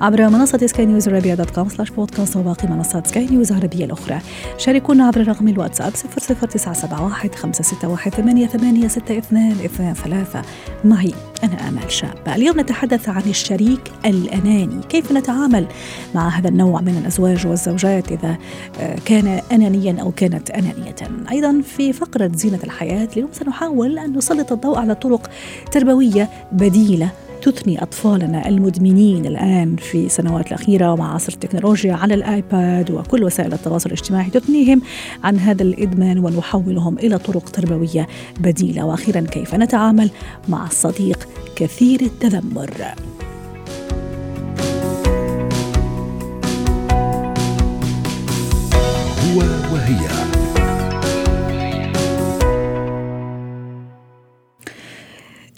عبر منصة سكاي نيوز عربية dot com slash بودكاست وباقي منصات سكاي نيوز عربية الأخرى. شاركونا عبر رقم الواتساب 00971 561 8862 ثلاثة. معي أنا آمال شابة اليوم نتحدث عن الشريك الأناني. كيف نتعامل مع هذا النوع من الأزواج والزوجات إذا كان أنانيا أو كانت أنانية؟ أيضا في فقرة زينة الحياة اليوم سنحاول أن نسلط الضوء على طرق تربوية بديلة تثني أطفالنا المدمنين الآن في السنوات الأخيرة ومع عصر التكنولوجيا على الآيباد وكل وسائل التواصل الاجتماعي تثنيهم عن هذا الإدمان ونحولهم إلى طرق تربوية بديلة. وأخيرا كيف نتعامل مع الصديق كثير التذمر؟ هو وهي.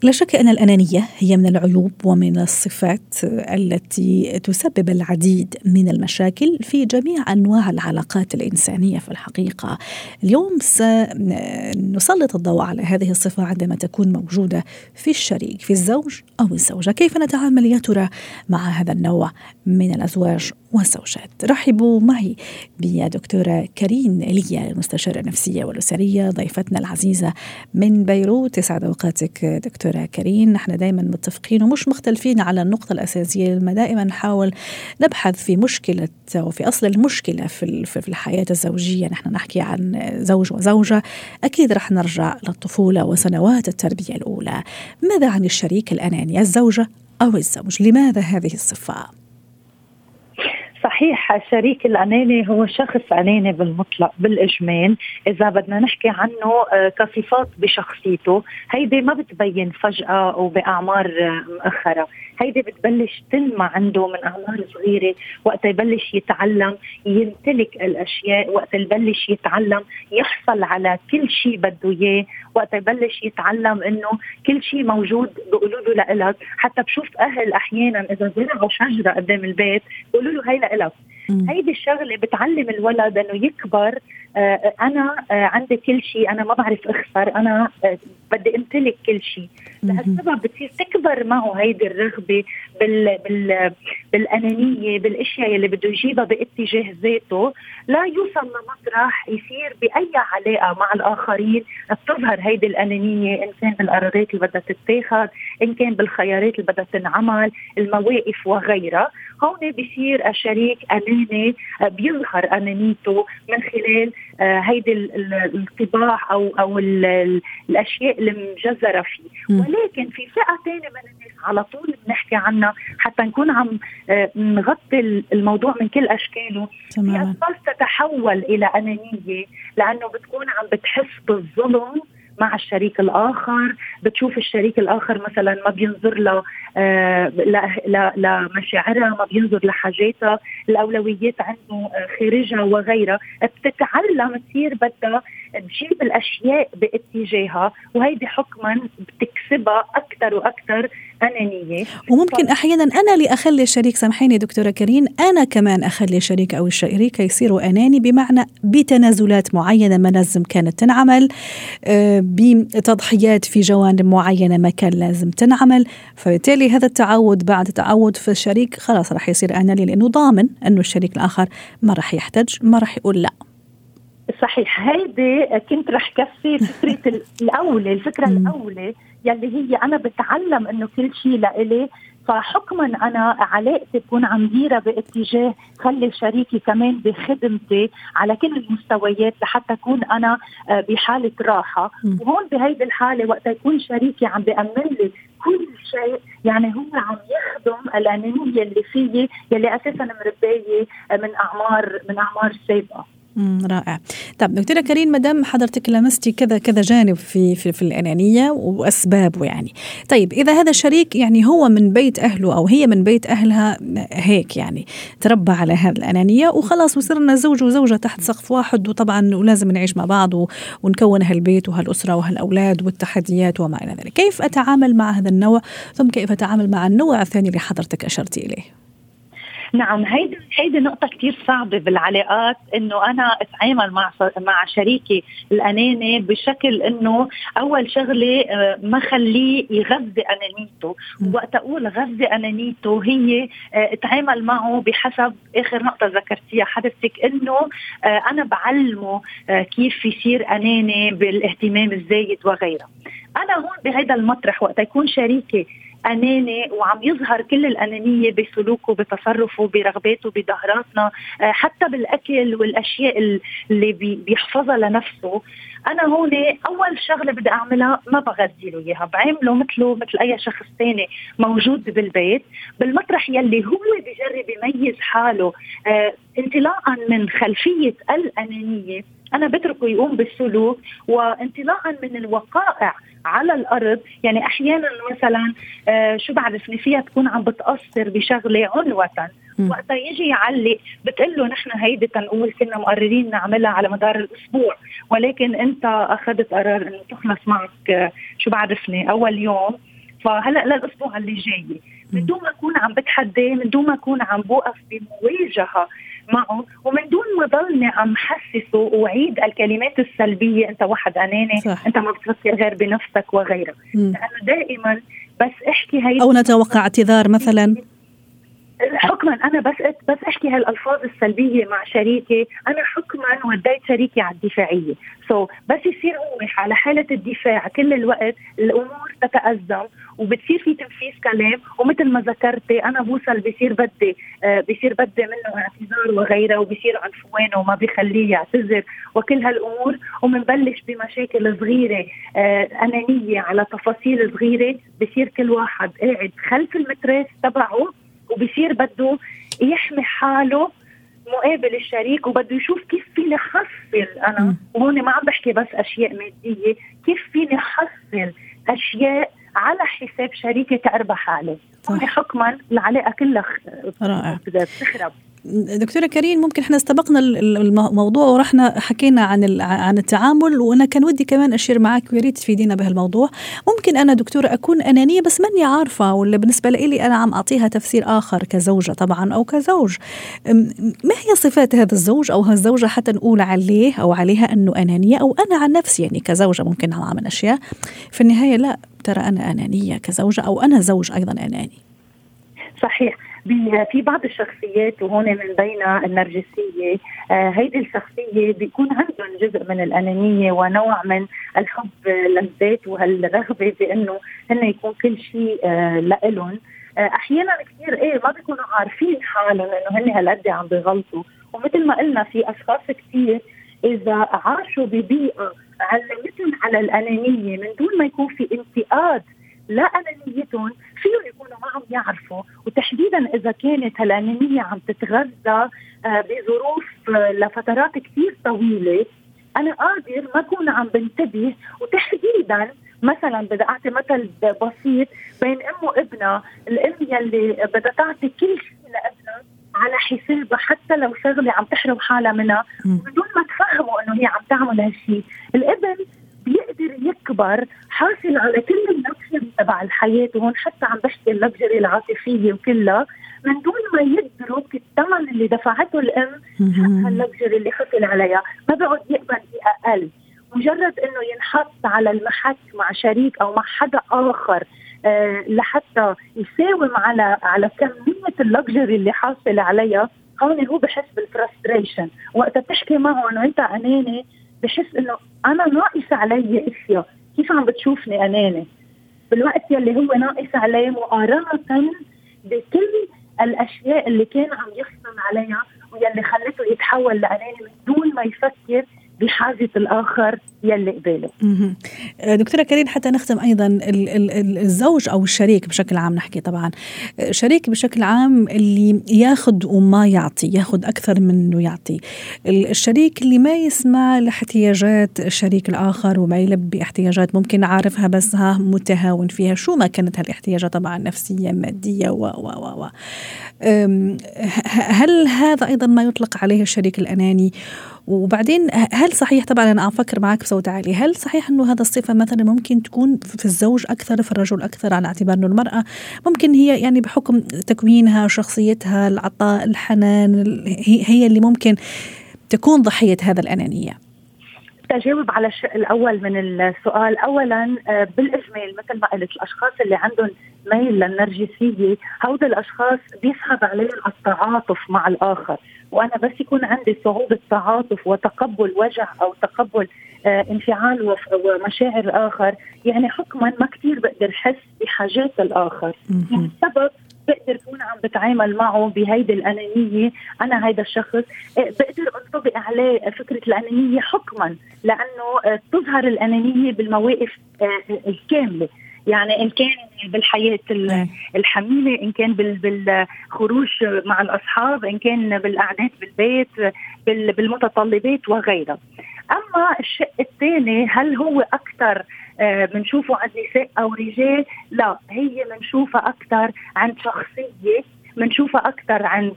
لا شك أن الأنانية هي من العيوب ومن الصفات التي تسبب العديد من المشاكل في جميع أنواع العلاقات الإنسانية في الحقيقة. اليوم سنسلط الضوء على هذه الصفة عندما تكون موجودة في الشريك، في الزوج أو الزوجة، كيف نتعامل يا ترى مع هذا النوع من الأزواج والزوجات. رحبوا معي بدكتوره كريم اليا المستشارة النفسية والأسرية ضيفتنا العزيزة من بيروت. يسعد أوقاتك دكتورة دكتورة كريم نحن دائما متفقين ومش مختلفين على النقطة الأساسية لما دائما نحاول نبحث في مشكلة وفي أصل المشكلة في في الحياة الزوجية. نحن نحكي عن زوج وزوجة. أكيد رح نرجع للطفولة وسنوات التربية الأولى. ماذا عن الشريك الأناني الزوجة أو الزوج؟ لماذا هذه الصفة؟ صحيح الشريك الاناني هو شخص اناني بالمطلق بالإجمال. إذا بدنا نحكي عنه كصفات بشخصيته هيدي ما بتبين فجأة وبأعمار مؤخرة. هيدي بتبلش تنمى عنده من أعمار صغيرة. وقت يبلش يتعلم يمتلك الأشياء. وقت يبلش يتعلم يحصل على كل شيء بده إياه. وقت يبلش يتعلم إنه كل شيء موجود بيقولوا له لإلك. حتى بشوف أهل أحيانا إذا زرعوا شجرة قدام البيت بيقولوا له هي لإلك هيدي الشغلة بتعلم الولد إنه يكبر أنا آه عندي كل شيء أنا ما بعرف أخسر أنا آه بدي أمتلك كل شيء. لهالسبب بتصير تكبر معه هيدي الرغبة بال بال بالأنانية بالأشياء اللي بده يجيبها باتجاه ذاته. لا يوصل لمطرح يصير بأي علاقة مع الآخرين. بتظهر هيدي الأنانية إن كان بالقرارات اللي بدها تتاخذ إن كان بالخيارات اللي بدها تنعمل المواقف وغيرها. هون بصير الشريك اناني بيظهر أنانيته من خلال هيدي الطباع أو أو الأشياء المجذره فيه. ولكن في فئة ثانية من الناس على طول بنحكي عنها حتى نكون عم نغطي الموضوع من كل أشكاله. في اطفال تتحول إلى أنانية لأنه بتكون عم بتحس بالظلم مع الشريك الآخر بتشوف الشريك الآخر مثلا ما بينظر له آه لمشاعرها ما بينظر لحاجاتها الأولويات عنده خارجها وغيرها. بتتعلم تصير بدها تجيب الأشياء باتجاهها وهيدي حكما بتكسبها أكثر وأكثر أنانية. وممكن ف... أحيانا أنا اللي أخلي الشريك سامحيني دكتورة كريم أنا كمان أخلي الشريك أو الشريكة يصيروا أناني بمعنى بتنازلات معينة ما لازم كانت تنعمل بتضحيات في جوانب معينة ما كان لازم تنعمل. فبالتالي هذا التعود بعد تعود في الشريك خلاص راح يصير أناني لأنه ضامن أنه الشريك الآخر ما راح يحتج ما راح يقول لا. صحيح. هيدي كنت رح كفي فكرة الأولى الفكرة الأولى يلي هي أنا بتعلم إنه كل شيء لإلي فحكما أنا علاقتي بكون عم ديرها باتجاه خلي شريكي كمان بخدمتي على كل المستويات لحتى أكون أنا بحالة راحة. وهون بهيدي الحالة وقت يكون شريكي عم بيأمن لي كل شيء يعني هو عم يخدم الأنانية اللي فيي يلي أساسا مربية من اعمار من أعمار سابقة. رائع. طب دكتورة كريم مدام حضرتك لمستي كذا كذا جانب في, في في الأنانية وأسبابه يعني. طيب إذا هذا الشريك يعني هو من بيت أهله أو هي من بيت أهلها هيك يعني تربى على هذه الأنانية وخلاص وصرنا زوج وزوجة تحت سقف واحد وطبعا ولازم نعيش مع بعض ونكون هالبيت وهالأسرة وهالأولاد والتحديات وما إلى ذلك. كيف أتعامل مع هذا النوع؟ ثم كيف أتعامل مع النوع الثاني اللي حضرتك أشرتي إليه؟ نعم هيدي هيدي نقطة كثير صعبة بالعلاقات إنه أنا أتعامل مع مع شريكي الأناني بشكل إنه أول شغلة آه، ما خليه يغذي أنانيته، وقت أقول غذي أنانيته هي آه، أتعامل معه بحسب آخر نقطة ذكرتيها حضرتك إنه آه، أنا بعلمه كيف يصير أناني بالاهتمام الزايد وغيره. أنا هون بهذا المطرح وقت يكون شريكي أناني وعم يظهر كل الأنانية بسلوكه بتصرفه برغباته بظهراتنا آه، حتى بالأكل والأشياء اللي بيحفظها لنفسه أنا هون أول شغلة بدي أعملها ما بغذي له إياها بعمله مثله مثل أي شخص ثاني موجود بالبيت. بالمطرح يلي هو بجرب يميز حاله آه انطلاقا من خلفية الأنانية أنا بتركه يقوم بالسلوك وانطلاقا من الوقائع على الأرض. يعني أحيانا مثلا آه شو بعرفني فيها تكون عم بتأثر بشغلة عنوه وقتها يجي يعلق بتقول له نحن هيدي تنقول كنا مقررين نعملها على مدار الأسبوع. ولكن أنت أخذت قرار إنه تخلص معك آه شو بعرفني أول يوم. فهلأ للأسبوع اللي جاي. من دون ما أكون عم بتحدى من دون ما أكون عم بوقف بمواجهة معه. ومن دون ما ضلني عم حسسه وأعيد الكلمات السلبية أنت واحد أناني صح. أنت ما بتفكر غير بنفسك وغيرها لأنه دائما بس احكي هي أو نتوقع اعتذار مثلا. حكما أنا بس بس أحكي هالألفاظ السلبية مع شريكي. أنا حكما وديت شريكي على الدفاعية. سو so, بس يصير هو على حالة الدفاع كل الوقت الأمور تتأزم وبتصير في تنفيذ كلام. ومثل ما ذكرتي أنا بوصل بصير بدي آه بصير بدي منه اعتذار وغيره وبصير عنفوان وما بيخليه يعتذر. وكل هالأمور ومنبلش بمشاكل صغيرة آه أنانية على تفاصيل صغيرة. بصير كل واحد قاعد خلف المترس تبعه. وبصير بده يحمي حاله مقابل الشريك وبده يشوف كيف فيني حصل أنا. وهون ما عم بحكي بس أشياء مادية. كيف فيني حصل أشياء على حساب شريكي تربح عليه حكما العلاقة كلها رائع. بتخرب دكتورة كريم ممكن إحنا استبقنا الموضوع ورحنا حكينا عن عن التعامل وأنا كان ودي كمان أشير معك ويا ريت تفيدينا بهالموضوع. ممكن أنا دكتورة أكون أنانية بس ماني عارفة ولا بالنسبة لي أنا عم أعطيها تفسير آخر كزوجة طبعا أو كزوج. ما هي صفات هذا الزوج أو هالزوجة حتى نقول عليه أو عليها إنه أنانية؟ أو أنا عن نفسي يعني كزوجة ممكن أعمل أشياء. في النهاية لا ترى أنا أنانية كزوجة أو أنا زوج أيضا أناني. صحيح. في بعض الشخصيات وهون من بين النرجسية آه هيدي الشخصية بيكون عندهم جزء من الأنانية ونوع من الحب للذات وهالرغبة بأنه هن يكون كل شيء آه لإلهم. آه أحيانا كثير إيه ما بيكونوا عارفين حالهم إنه هن هالقد عم بيغلطوا ومثل ما قلنا في أشخاص كثير إذا عاشوا ببيئة علمتهم على الأنانية من دون ما يكون في انتقاد لانانيتهم فيهم يكونوا ما عم يعرفوا. وتحديدا إذا كانت هالانانيه عم تتغذى آه، بظروف آه، لفترات كثير طويلة أنا قادر ما أكون عم بنتبه. وتحديدا مثلا بدي أعطي مثل بسيط بين ام وابنها، الأم يلي بدها تعطي كل شيء لابنها على حسابها حتى لو شغلة عم تحرم حالها منها. بدون ما تفهموا إنه هي عم تعمل هالشيء، الابن بيقدر يكبر حاصل على كل ال luxury تبع الحياة وهون حتى عم بحكي ال luxury العاطفية وكلها من دون ما يدرك الثمن اللي دفعته الأم هال luxury اللي حصل عليها. ما بيقعد يقبل بأقل. مجرد إنه ينحط على المحك مع شريك أو مع حدا آخر آه لحتى يساوم على على كمية ال luxury اللي حاصل عليها هون هو بحس بال frustration وقتها بتحكي معه انه انت أناني بحس إنه أنا ناقص علي أشياء. كيف عم بتشوفني أناني؟ بالوقت يلي هو ناقص عليه مقارنة بكل الأشياء اللي كان عم يحصل عليها ويلي خلته يتحول لأناني من دون ما يفكر بحاجه الآخر يلي قباله. آه، دكتورة كريم حتى نختم أيضا الزوج أو الشريك بشكل عام نحكي طبعا شريك بشكل عام اللي ياخذ وما يعطي ياخذ أكثر من انه يعطي الشريك اللي ما يسمع لاحتياجات الشريك الآخر وما يلبي احتياجات ممكن عارفها بس ها متهاون فيها شو ما كانت هالاحتياجات طبعا نفسية مادية و و و, و. هل هذا أيضا ما يطلق عليه الشريك الأناني وبعدين هل صحيح طبعا أنا أفكر معك بصوت عالي هل صحيح إنه هذا الصفة مثلا ممكن تكون في الزوج أكثر في الرجل أكثر على اعتبار إنه المرأة ممكن هي يعني بحكم تكوينها شخصيتها العطاء الحنان هي اللي ممكن تكون ضحية هذا الأنانية؟ تجاوب على الشق الأول من السؤال. اولا آه، بالاجمال مثل ما قلت الأشخاص اللي عندهم ميل للنرجسية هؤلاء الأشخاص بيصعب عليهم التعاطف مع الآخر. وأنا بس يكون عندي صعوبة تعاطف وتقبل وجع أو تقبل آه انفعال ومشاعر الآخر. يعني حكما ما كثير بقدر أحس بحاجات الآخر. يعني السبب بقدر اكون عم بتعامل معه بهيدي الأنانية. أنا هيدا الشخص آه، بقدر انطبق عليه فكرة الأنانية حكما لأنه آه، تظهر الأنانية بالمواقف آه، الكاملة. يعني إن كان بالحياة الحميمة إن كان بالخروج مع الأصحاب إن كان بالاعداد بالبيت بالمتطلبات وغيرها. أما الشق الثاني هل هو أكثر بنشوفه عند نساء أو رجال؟ لا هي بنشوفها أكثر عند شخصية بنشوفها أكثر عند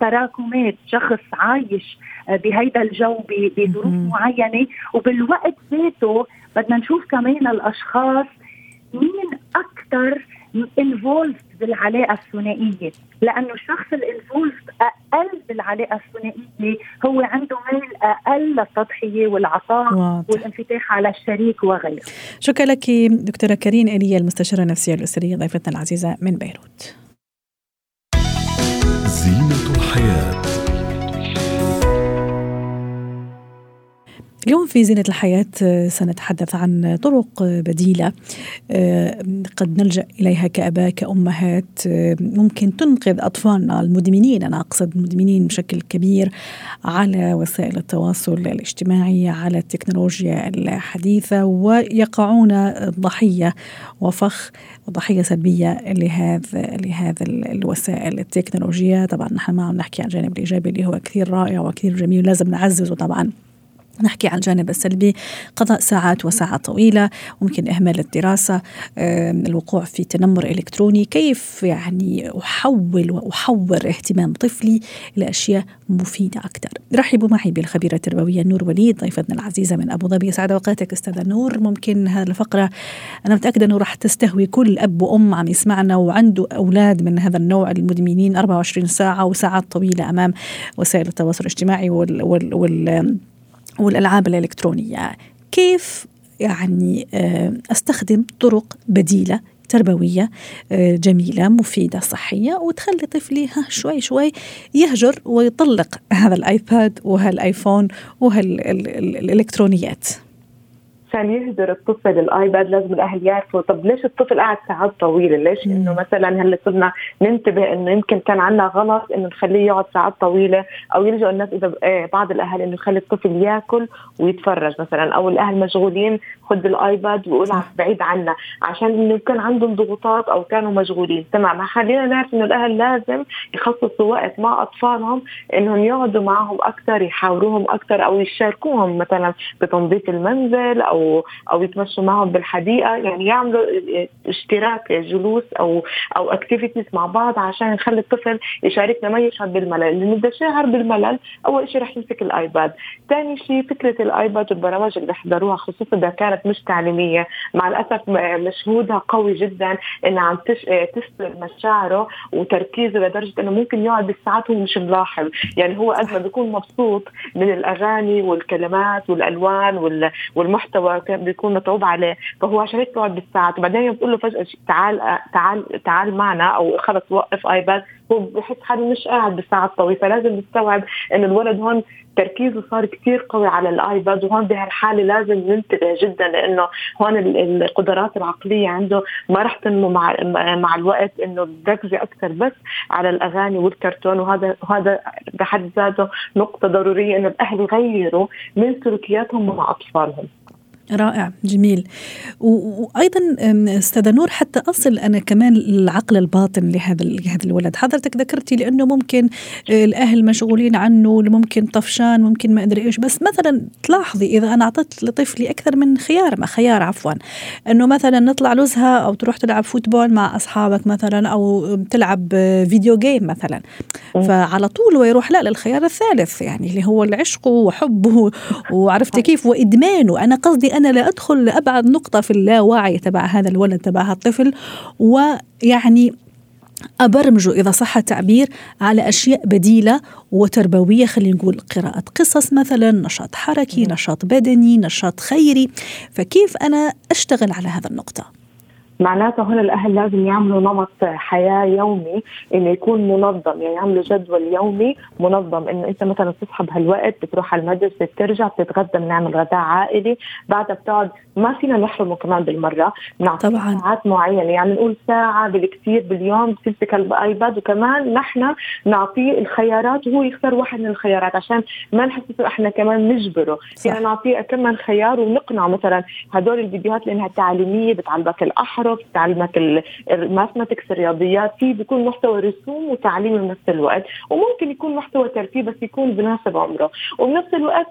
تراكمات شخص عايش بهيدا الجو بظروف معينة. وبالوقت ذاته بدنا نشوف كمان الأشخاص مين أكثر involved بالعلاقة الثنائية؟ لأنه الشخص ال involved أقل بالعلاقة الثنائية هو عنده ميل أقل للتضحية والعطاء. والانفتاح على الشريك وغيره. شكرا لك دكتورة كريم اليه المستشارة النفسية الأسرية ضيفتنا العزيزة من بيروت. زينة الحياة. اليوم في زينة الحياة آه، سنتحدث عن طرق بديلة آه، قد نلجأ إليها كأباء كأمهات آه، ممكن تنقذ أطفالنا المدمنين. أنا أقصد المدمنين بشكل كبير على وسائل التواصل الاجتماعي على التكنولوجيا الحديثة ويقعون ضحية وفخ وضحية سلبية لهذا لهذا الوسائل التكنولوجية. طبعا نحن ما عم نحكي عن الجانب الإيجابي اللي هو كثير رائع وكثير جميل لازم نعززه طبعا. نحكي عن الجانب السلبي قضاء ساعات وساعات طويلة ممكن إهمال الدراسة الوقوع في تنمر إلكتروني كيف يعني أحول وأحور اهتمام طفلي إلى أشياء مفيدة أكثر؟ رحبوا معي بالخبيرة التربوية نور وليد ضيفتنا العزيزة من أبو ظبي. سعد أوقاتك أستاذة نور. ممكن هذه الفقرة أنا متأكدة أنه راح تستهوي كل أب وأم عم يسمعنا وعنده أولاد من هذا النوع المدمنين 24 ساعة وساعات طويلة أمام وسائل التواصل الاجتماعي وال, وال, وال والألعاب الإلكترونية. كيف يعني آه، أستخدم طرق بديلة تربوية آه، جميلة مفيدة صحية وتخلي طفلي ها شوي شوي يهجر ويطلق هذا الآيباد وهالايفون وهالالكترونيات عشان يهدر الطفل الايباد لازم الأهل يعرفوا طب ليش الطفل قاعد ساعات طويلة؟ ليش إنه مثلا هلأ صرنا ننتبه إنه يمكن كان عندنا غلط إنه نخليه يقعد ساعات طويلة؟ أو يلجأ الناس إذا إيه، بعض الأهل إنه يخلي الطفل ياكل ويتفرج مثلا أو الأهل مشغولين خد الايباد وقول بعيد عنا عشان إنه كان عندهم ضغوطات أو كانوا مشغولين. تمام خلينا نعرف إنه الأهل لازم يخصصوا وقت مع أطفالهم إنهم يقعدوا معهم أكثر يحاوروهم أكثر أو يشاركوهم مثلا بتنظيف المنزل أو أو يتمشوا معهم بالحديقة يعني يعملوا اشتراك جلوس أو أو activities مع بعض عشان نخلي الطفل يشاركنا ما يشعر بالملل لأنه إذا شعر بالملل أول شيء رح يمسك ال iPad. ثاني شيء فكرة ال iPad والبرامج اللي بيحضروها خصوصا إذا كانت مش تعليمية. مع الأسف مجهودها قوي جدا إنها عم تسلب مشاعره وتركيزه لدرجة إنه ممكن يقعد بالساعات وهو مش ملاحظ. يعني هو قد ما بيكون مبسوط من الأغاني والكلمات والألوان والمحتوى المحتوى بيكون متعوب عليه فهو عشان هيك بيقعد بالساعات وبعدين يوم بتقول له فجأة تعال تعال تعال معنا أو خلص وقف iPad هو بحس حاله مش قاعد بالساعات طويله فلازم نستوعب انه الولد هون تركيزه صار كثير قوي على الايباد وهون بهالحالة لازم ننتبه جدا لأنه هون القدرات العقلية عنده ما راح تنمو مع مع الوقت إنه بركزي أكثر بس على الأغاني والكرتون. وهذا وهذا بحد ذاته نقطة ضرورية إنه الأهل يغيروا من سلوكياتهم مع أطفالهم. رائع جميل. وأيضا أستاذة نور حتى أصل أنا كمان العقل الباطن لهذا لهذا الولد. حضرتك ذكرتي لأنه ممكن الأهل مشغولين عنه ممكن طفشان ممكن ما أدري إيش. بس مثلا تلاحظي إذا أنا أعطيت لطفلي أكثر من خيار ما خيار عفوا أنه مثلا نطلع نزهه أو تروح تلعب football مع أصحابك مثلا أو تلعب video game مثلا. فعلى طول هو يروح لا للخيار الثالث يعني اللي هو العشق وحبه وعرفتي كيف؟ وإدمانه. أنا قصدي أنا لا أدخل لأبعد نقطة في اللاوعي تبع هذا الولد تبع الطفل ويعني أبرمجه إذا صح التعبير على أشياء بديلة وتربوية خلينا نقول قراءة قصص مثلا نشاط حركي نشاط بدني نشاط خيري. فكيف أنا أشتغل على هذا النقطة؟ معناته هنا الأهل لازم يعملوا نمط حياة يومي إنه يكون منظم. يعني يعملوا جدول يومي منظم. إنه أنت مثلا تصحى بهالوقت بتروح على المدرسة بترجع بتتغدى بنعمل غداء عائلي. بعدها بتقعد. ما فينا نحرمه كمان بالمرة. بنعطيه ساعات معينة. يعني نقول ساعة بالكثير باليوم تمسك ال iPad وكمان نحن نعطيه الخيارات وهو يختار واحد من الخيارات عشان ما نحسسه إحنا كمان نجبره. يعني نعطيه كمان خيار ونقنعه. مثلا هدول الفيديوهات لأنها تعليمية بتعلمك الاحرف العرب تعلمك ال mathematics الرياضيات في بيكون محتوى رسوم وتعليم بنفس الوقت وممكن يكون محتوى ترفيه بس يكون بناسب عمره وبنفس الوقت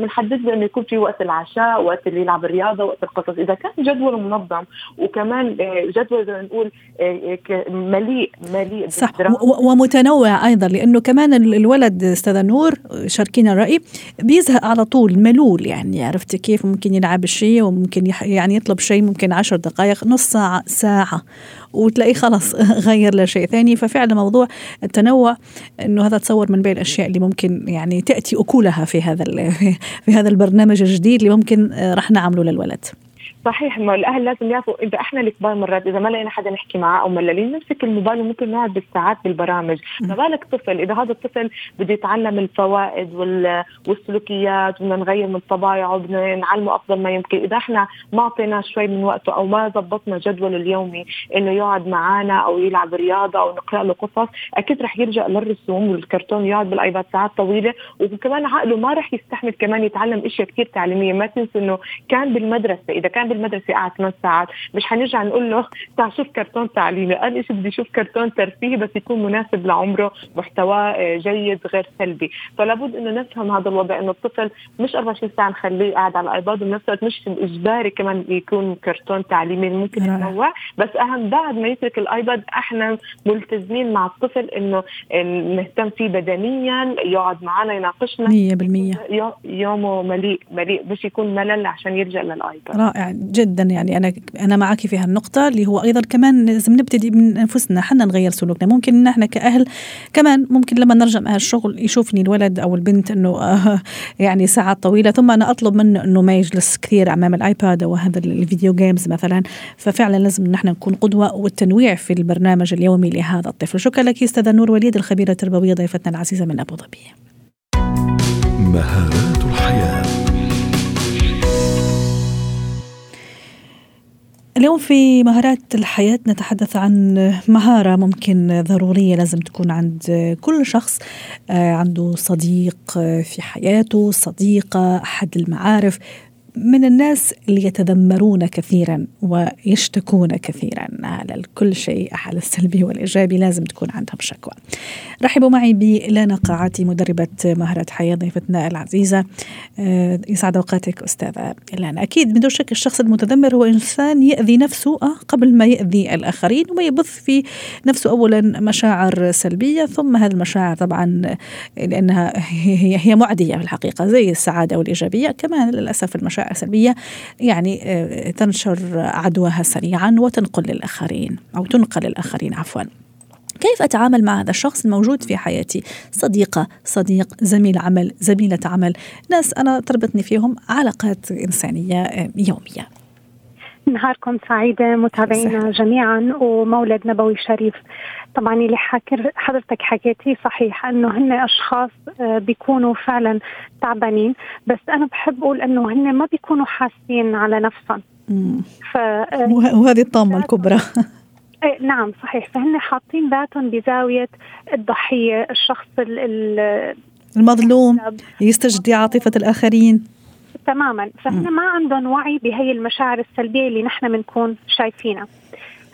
بنحدد له إنه يكون في وقت العشاء وقت اللي يلعب الرياضة وقت القصص. إذا كان جدول منظم وكمان آه، جدول زي نقول آه، مليء مليء صح. ومتنوع أيضا لأنه كمان الولد أستاذة نور شاركينا الرأي بيزهق على طول ملول يعني عرفت كيف ممكن يلعب شيء وممكن يعني يطلب شيء ممكن عشر دقائق نص ساعة ساعة وتلاقيه خلص غير لشيء ثاني ففعلا موضوع التنوع إنه هذا تصور من بين الاشياء اللي ممكن يعني تأتي اكلها في هذا في هذا البرنامج الجديد اللي ممكن راح نعمله للولد. صحيح ما الأهل لازم يعرفوا إذا إحنا الكبار مرات إذا ما لقينا حدا نحكي معاه أو ملالين نمسك الموبايل وممكن نقعد بالساعات بالبرامج. ما بالك طفل؟ إذا هذا الطفل بده يتعلم الفوائد والسلوكيات بدنا نغير من طبايعه بدنا نعلمه أفضل ما يمكن. إذا إحنا ما أعطيناه شوي من وقته أو ما ضبطنا جدوله اليومي إنه يقعد معنا أو يلعب رياضة أو نقرأ له قصص أكيد رح يلجا للرسوم والكرتون يقعد بالآيباد ساعات طويلة. وكمان عقله ما رح يستحمل كمان يتعلم إشياء كثير تعليمية. ما تنسوا إنه كان بالمدرسة إذا كان بالمدرسة قاعد ثمان ساعات. مش حنرجع نقول له تعال شوف كرتون تعليمي. قال إيش بدي أشوف كرتون ترفيهي بس يكون مناسب لعمره محتواه آه، جيد غير سلبي. فلابد إنه نفهم هذا الوضع إنه الطفل مش 24 ساعة نخليه قاعد على الأيباد وبنفس الوقت مش اجباري كمان يكون كرتون تعليمي ممكن يتنوع. بس أهم بعد ما يترك ال iPad إحنا ملتزمين مع الطفل إنه نهتم فيه بدنا يقعد معنا يناقشنا. 100% يومه مليء مليء مش يكون ملل عشان يلجأ لل iPad. رائع. جدا يعني أنا أنا معك في هالنقطة اللي هو أيضا كمان لازم نبتدي من أنفسنا حنا نغير سلوكنا. ممكن إن إحنا كأهل كمان ممكن لما نرجع من الشغل يشوفني الولد أو البنت إنه آه يعني ساعات طويلة ثم أنا أطلب منه إنه ما يجلس كثير أمام ال iPad أو هذا ال video games مثلا. ففعلا لازم نحن نكون قدوة والتنويع في البرنامج اليومي لهذا الطفل. شكرا لك أستاذة نور وليد الخبيرة التربوية ضيفتنا العزيزة من أبو ظبي. مهارات اليوم في مهارات الحياة نتحدث عن مهارة ممكن ضرورية لازم تكون عند كل شخص آه، عنده صديق في حياته صديقة أحد المعارف. من الناس اللي يتذمرون كثيرا ويشتكون كثيرا على كل شيء على السلبي والايجابي لازم تكون عندهم شكوى. رحبوا معي بلانا قاعاتي مدربة مهارات حياة ضيفتنا العزيزة. آه، يسعد أوقاتك أستاذة لانا. أكيد بدون شك الشخص المتذمر هو إنسان يأذي نفسه آه، قبل ما يأذي الآخرين ويبث في نفسه اولا مشاعر سلبية ثم هذه المشاعر طبعا لأنها هي هي معدية في الحقيقة زي السعادة والإيجابية كمان للأسف المشاعر سلبية يعني آه، تنشر عدواها سريعا وتنقل للآخرين أو تنقل للآخرين عفوا. كيف أتعامل مع هذا الشخص الموجود في حياتي؟ صديقة صديق زميل عمل زميلة عمل ناس أنا تربطني فيهم علاقات إنسانية آه، يومية. نهاركم سعيدة متابعينا جميعا ومولد نبوي شريف. طبعا اللي حضرتك حكيتيه صحيح إنه هن أشخاص آه، بيكونوا فعلا تعبانين. بس أنا بحب أقول إنه هن ما بيكونوا حاسين على نفسهم. ف آه، وهذه الطامة الكبرى. إيه نعم صحيح. فهن حاطين ذاتهم بزاوية الضحية الشخص المظلوم يستجدي عاطفة الآخرين. تماما. فهن ما عندهم وعي بهي المشاعر السلبية اللي نحن بنكون شايفينها.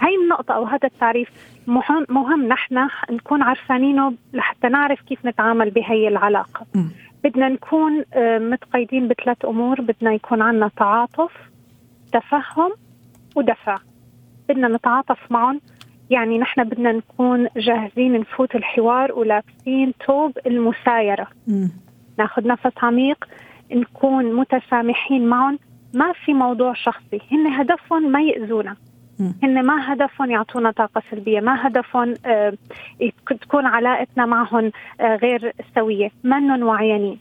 هاي النقطة أو هذا التعريف مهم, مهم نحن نكون عرفانينه لحتى نعرف كيف نتعامل بهي العلاقة. م. بدنا نكون آه، متقيدين بثلاث أمور. بدنا يكون عندنا تعاطف تفهم ودفع. بدنا نتعاطف معهم. يعني نحن بدنا نكون جاهزين نفوت الحوار ولابسين توب المسايرة. م. ناخذ نفس عميق نكون متسامحين معهم. ما في موضوع شخصي. هن هدفهم ما يأذونا. هن ما هدفهم يعطونا طاقة سلبية ما هدفهم آه تكون علاقتنا معهم آه غير سوية. منهم وعيانين.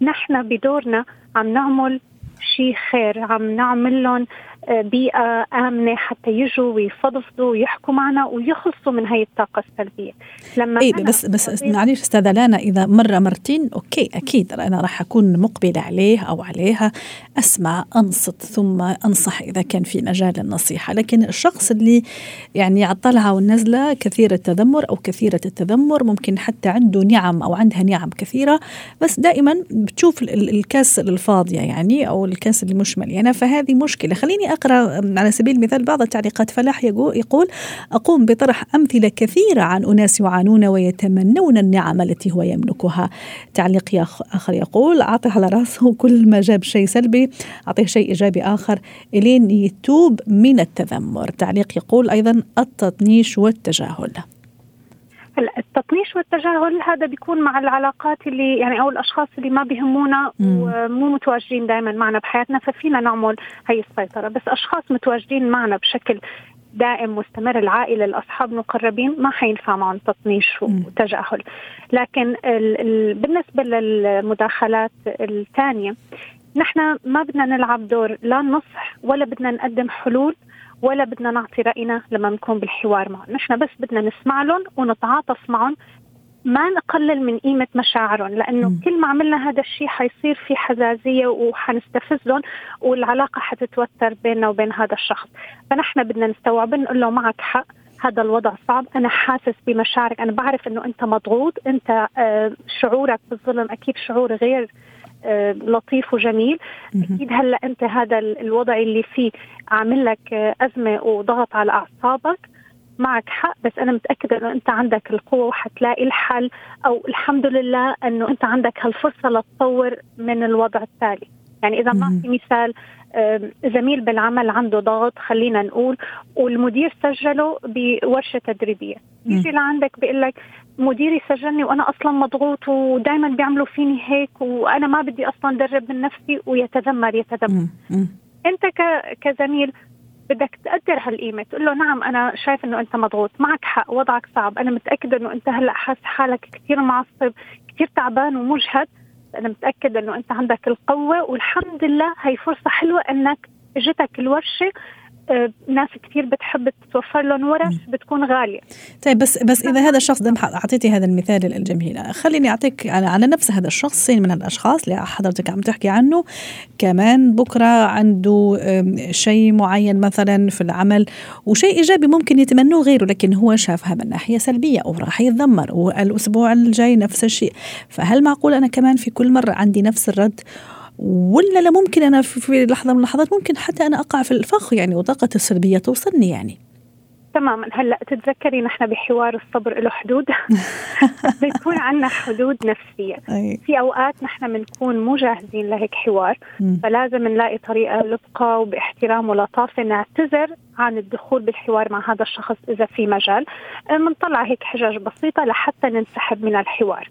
نحن بدورنا عم نعمل شيء خير عم نعمل لهم بيئة آمنة حتى يجوا ويفضفضوا ويحكوا معنا ويخلصوا من هاي الطاقة السلبية. لما إيه بس بس معلش أستاذة لانا إذا مرة مرتين أوكي أكيد أنا راح أكون مقبلة عليه أو عليها. أسمع أنصت ثم أنصح إذا كان في مجال للنصيحة. لكن الشخص اللي يعني على والنزلة كثير التذمر أو كثيرة التذمر ممكن حتى عنده نعم أو عندها نعم كثيرة بس دائما بتشوف الكاس الفاضية يعني أو الكاس المشمل يعني. فهذه مشكلة. خليني أقرأ على سبيل المثال بعض التعليقات. فلاح يقول أقوم بطرح أمثلة كثيرة عن أناس يعانون ويتمنون النعم التي هو يملكها. تعليق آخر يقول أعطي على رأسه كل ما جاب شيء سلبي أعطيه شيء إيجابي آخر. إلين يتوب من التذمر. تعليق يقول أيضا التطنيش والتجاهل. التطنيش والتجاهل هذا بيكون مع العلاقات اللي يعني أو الأشخاص اللي ما بيهمونا ومو متواجدين دائما معنا بحياتنا ففينا نعمل هي السيطرة. بس أشخاص متواجدين معنا بشكل دائم مستمر العائلة الأصحاب المقربين ما حينفع معهم تطنيش وتجاهل. لكن ال ال بالنسبة للمداخلات الثانية نحن ما بدنا نلعب دور لا نصح ولا بدنا نقدم حلول ولا بدنا نعطي رأينا لما نكون بالحوار معهم. نحن بس بدنا نسمع لهم ونتعاطف معهم. ما نقلل من قيمة مشاعرهم لأنه م. كل ما عملنا هذا الشيء حيصير في حزازية وحنستفزهم والعلاقة حتتوتر بيننا وبين هذا الشخص. فنحن بدنا نستوعب نقول له معك حق هذا الوضع صعب أنا حاسس بمشاعرك أنا بعرف أنه أنت مضغوط أنت آه، شعورك بالظلم أكيد شعور غير لطيف وجميل. أكيد هلأ أنت هذا الوضع اللي فيه عامل لك آه، أزمة وضغط على أعصابك. معك حق بس أنا متأكدة إنه أنت عندك القوة وحتلاقي الحل أو الحمد لله إنه أنت عندك هالفرصة لتطور من الوضع التالي. يعني إذا نعطي مثال زميل بالعمل عنده ضغط خلينا نقول والمدير سجله بورشة تدريبية. بيجي لعندك بيقول لك مديري سجلني وأنا أصلا مضغوط ودائما بيعملوا فيني هيك وأنا ما بدي أصلا درب من نفسي ويتذمر يتذمر. أنت كزميل بدك تقدر هالقيمة تقول له نعم أنا شايف إنه أنت مضغوط معك حق وضعك صعب أنا متأكدة إنه أنت هلأ حاسس حالك كثير معصب كثير تعبان ومجهد أنا متأكدة إنه أنت عندك القوة والحمد لله هي فرصة حلوة إنك إجتك الورشة ناس كثير بتحب تتوفر لهم ورش بتكون غالية. طيب بس بس إذا هذا الشخص ده أعطيتي هذا المثال الجميل. خليني أعطيك على نفس هذا الشخص من الأشخاص اللي حضرتك عم تحكي عنه. كمان بكرة عنده شيء معين مثلا في العمل وشيء إيجابي ممكن يتمنوه غيره لكن هو شافها من ناحية سلبية وراح يتذمر والأسبوع الجاي نفس الشيء. فهل معقول أنا كمان في كل مرة عندي نفس الرد ولا لا ممكن أنا في لحظة من اللحظات ممكن حتى أنا أقع في الفخ يعني وطاقه السلبية توصلني يعني. تماما. هلأ تتذكري نحن بحوار الصبر له حدود؟ بيكون عندنا حدود نفسية. أي. في أوقات نحن بنكون مو جاهزين لهيك حوار م. فلازم نلاقي طريقة لبقى وباحترام ولطافه نعتذر عن الدخول بالحوار مع هذا الشخص إذا في مجال. بنطلع هيك حجج بسيطة لحتى ننسحب من الحوار.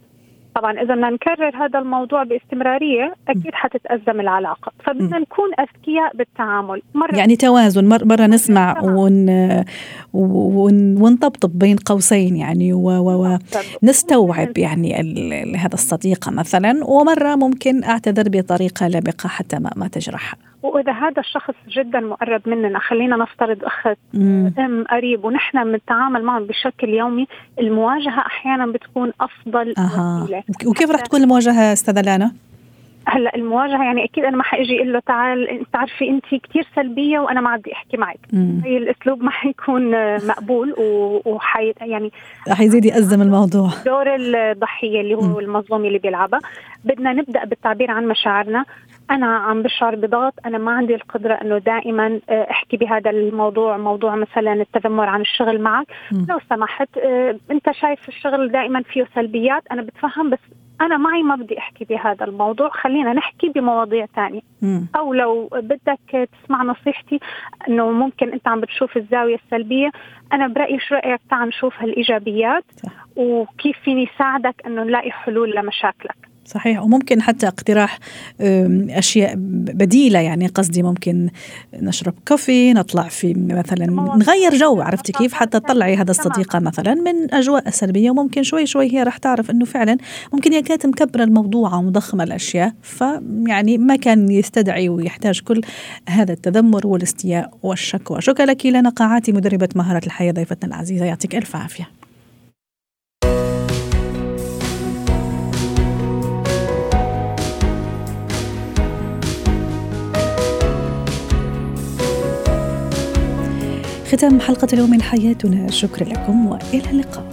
طبعا إذا بدنا نكرر هذا الموضوع باستمرارية أكيد حتتأزم العلاقة. فبدنا نكون أذكياء بالتعامل. مرة يعني توازن. مرة, مرة نسمع ون ون ونطبطب بين قوسين يعني ونستوعب يعني هذا الصديقه مثلا. ومرة ممكن أعتذر بطريقة لبقة حتى ما, ما تجرحها وإذا هذا الشخص جدا مقرب مننا خلينا نفترض اخت أم قريب ونحن بنتعامل معهم بشكل يومي المواجهة أحيانا بتكون أفضل أه. وسيلة وكيف رح تكون المواجهة أستاذة لانا؟ هلا المواجهة يعني أكيد أنا ما حأجي أقول له تعال بتعرفي انت كثير سلبية وأنا ما بدي أحكي معك. هي الأسلوب ما حيكون مقبول وحي يعني حيزيد يأزم الموضوع. دور الضحية اللي هو المظلوم اللي بيلعبها. بدنا نبدأ بالتعبير عن مشاعرنا. أنا عم بشعر بضغط أنا ما عندي القدرة إنه دائما آه، أحكي بهذا الموضوع موضوع مثلا التذمر عن الشغل معك. م. لو سمحت آه، أنت شايف الشغل دائما فيه سلبيات أنا بتفهم بس أنا معي ما بدي أحكي بهذا الموضوع خلينا نحكي بمواضيع ثانية أو لو بدك تسمع نصيحتي إنه ممكن أنت عم بتشوف الزاوية السلبية أنا برأيي شو رأيك؟ تعال نشوف هالإيجابيات وكيف فيني ساعدك إنه نلاقي حلول لمشاكلك. صحيح. وممكن حتى اقتراح أشياء بديلة يعني قصدي ممكن نشرب كوفي نطلع في مثلا نغير جو عرفتي كيف؟ حتى تطلعي هذا الصديقة مثلا من أجواء سلبيه وممكن شوي شوي هي راح تعرف إنه فعلا ممكن هي كانت مكبرة الموضوع ومضخمه الأشياء فيعني ما كان يستدعي ويحتاج كل هذا التذمر والاستياء والشكوى شكرا لك لنا قاعاتي مدربة مهارة الحياة ضيفتنا العزيزة يعطيك ألف عافية. ختام حلقة اليوم من حياتنا. شكرا لكم وإلى اللقاء.